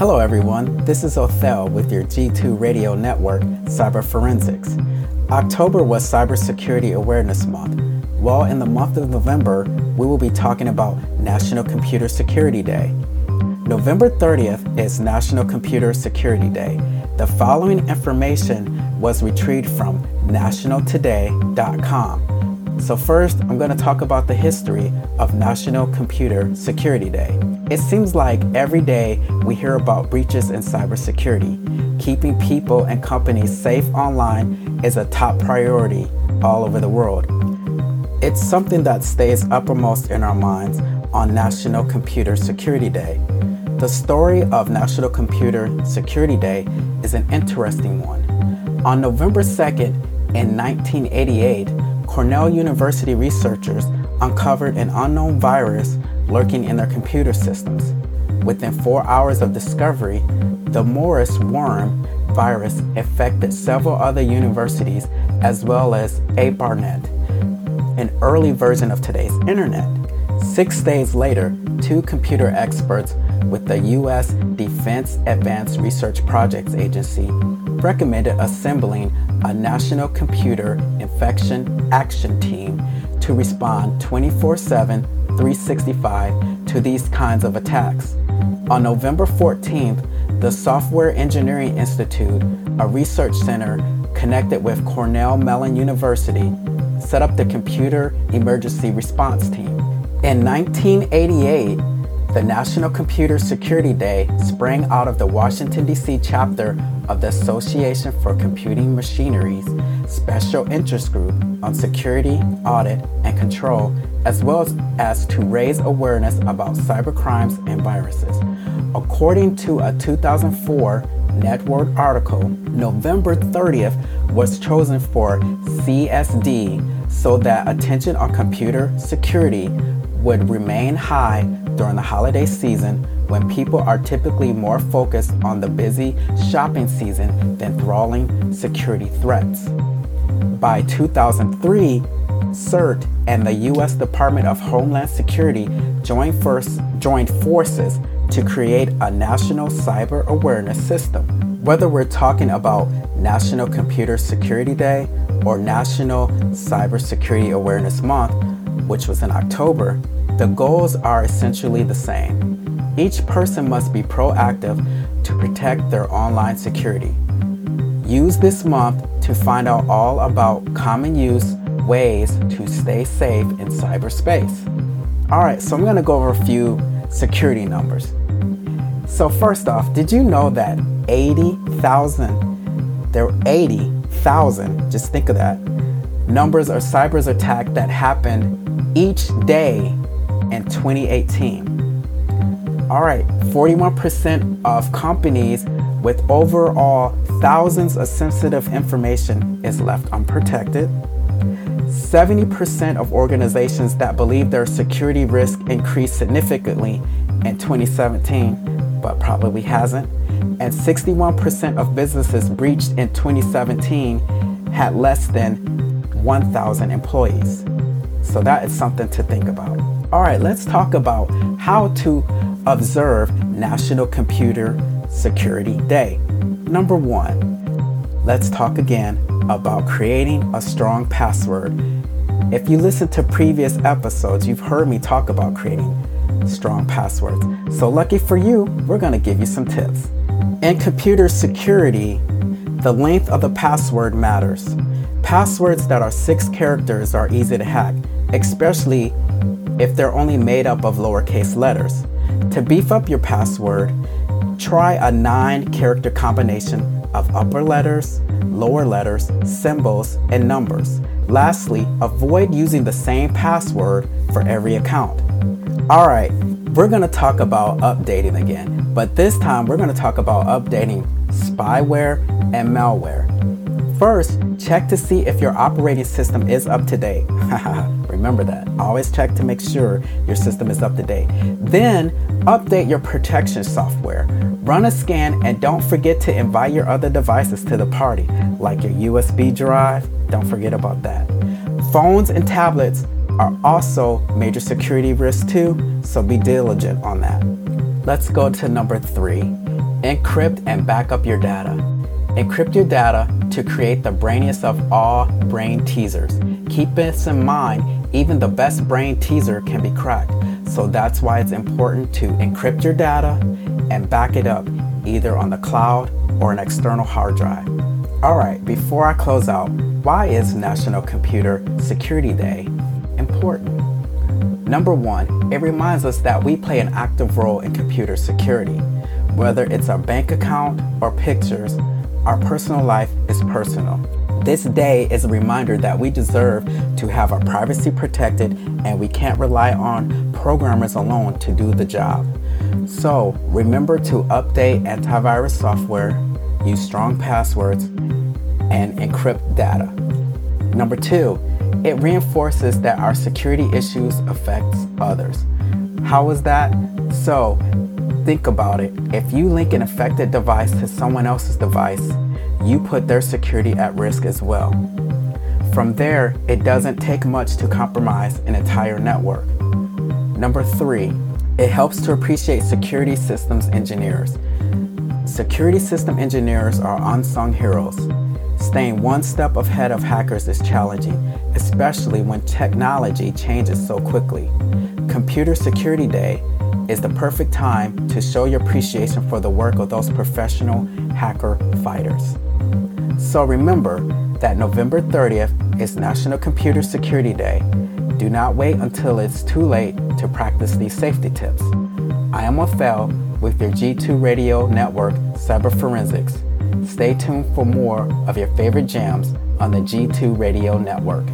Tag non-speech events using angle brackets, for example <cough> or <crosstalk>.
Hello, everyone. This is Othel with your G2 Radio Network, Cyber Forensics. October was Cybersecurity Awareness Month. While in the month of November, we will be talking about National Computer Security Day. November 30th is National Computer Security Day. The following information was retrieved from nationaltoday.com. So, first, I'm going to talk about the history of National Computer Security Day. It seems like every day we hear about breaches in cybersecurity. Keeping people and companies safe online is a top priority all over the world. It's something that stays uppermost in our minds on National Computer Security Day. The story of National Computer Security Day is an interesting one. On November 2nd, in 1988, Cornell University researchers uncovered an unknown virus lurking in their computer systems. Within four hours of discovery, the Morris worm virus affected several other universities as well as ARPANET, an early version of today's internet. Six days later, two computer experts with the U.S. Defense Advanced Research Projects Agency recommended assembling a National Computer Infection Action Team to respond 24 7 365 to these kinds of attacks. On November 14th, the Software Engineering Institute, a research center connected with Carnegie Mellon University, set up the Computer Emergency Response Team. In 1988, the National Computer Security Day sprang out of the Washington, D.C. chapter of the Association for Computing Machinery's Special Interest Group on Security, Audit, and Control as well as to raise awareness about cybercrimes and viruses. According to a 2004 Network article, November 30th was chosen for CSD so that attention on computer security would remain high during the holiday season when people are typically more focused on the busy shopping season than thralling security threats. By 2003, CERT and the U.S. Department of Homeland Security joined, first, joined forces to create a national cyber awareness system. Whether we're talking about National Computer Security Day or National Cybersecurity Awareness Month, which was in October, the goals are essentially the same. Each person must be proactive to protect their online security. Use this month to find out all about common use ways to stay safe in cyberspace. All right, so I'm gonna go over a few security numbers. So, first off, did you know that 80,000, there were 80,000, just think of that, numbers of cyber attacks that happened each day in 2018? All right, 41% of companies with overall thousands of sensitive information is left unprotected. 70% of organizations that believe their security risk increased significantly in 2017, but probably hasn't. And 61% of businesses breached in 2017 had less than 1,000 employees. So that is something to think about. All right, let's talk about how to observe National Computer Security Day. Number one, let's talk again about creating a strong password. If you listen to previous episodes, you've heard me talk about creating strong passwords. So, lucky for you, we're going to give you some tips. In computer security, the length of the password matters. Passwords that are six characters are easy to hack, especially if they're only made up of lowercase letters. To beef up your password, try a nine character combination of upper letters, lower letters, symbols, and numbers. Lastly, avoid using the same password for every account. All right, we're going to talk about updating again, but this time we're going to talk about updating spyware and malware. First, check to see if your operating system is up to date. <laughs> Remember that. Always check to make sure your system is up to date. Then, update your protection software. Run a scan and don't forget to invite your other devices to the party, like your USB drive. Don't forget about that. Phones and tablets are also major security risks too, so be diligent on that. Let's go to number three encrypt and back up your data. Encrypt your data to create the brainiest of all brain teasers. Keep this in mind, even the best brain teaser can be cracked. So that's why it's important to encrypt your data and back it up either on the cloud or an external hard drive. All right, before I close out, why is National Computer Security Day important? Number one, it reminds us that we play an active role in computer security. Whether it's our bank account or pictures, our personal life is personal. This day is a reminder that we deserve to have our privacy protected and we can't rely on programmers alone to do the job. So remember to update antivirus software, use strong passwords, and encrypt data. Number two, it reinforces that our security issues affect others. How is that? So think about it. If you link an affected device to someone else's device, you put their security at risk as well. From there, it doesn't take much to compromise an entire network. Number three, it helps to appreciate security systems engineers. Security system engineers are unsung heroes. Staying one step ahead of hackers is challenging, especially when technology changes so quickly. Computer Security Day is the perfect time to show your appreciation for the work of those professional hacker fighters. So remember that November 30th is National Computer Security Day. Do not wait until it's too late to practice these safety tips. I am Othel with your G2 Radio Network Cyber Forensics. Stay tuned for more of your favorite jams on the G2 Radio Network.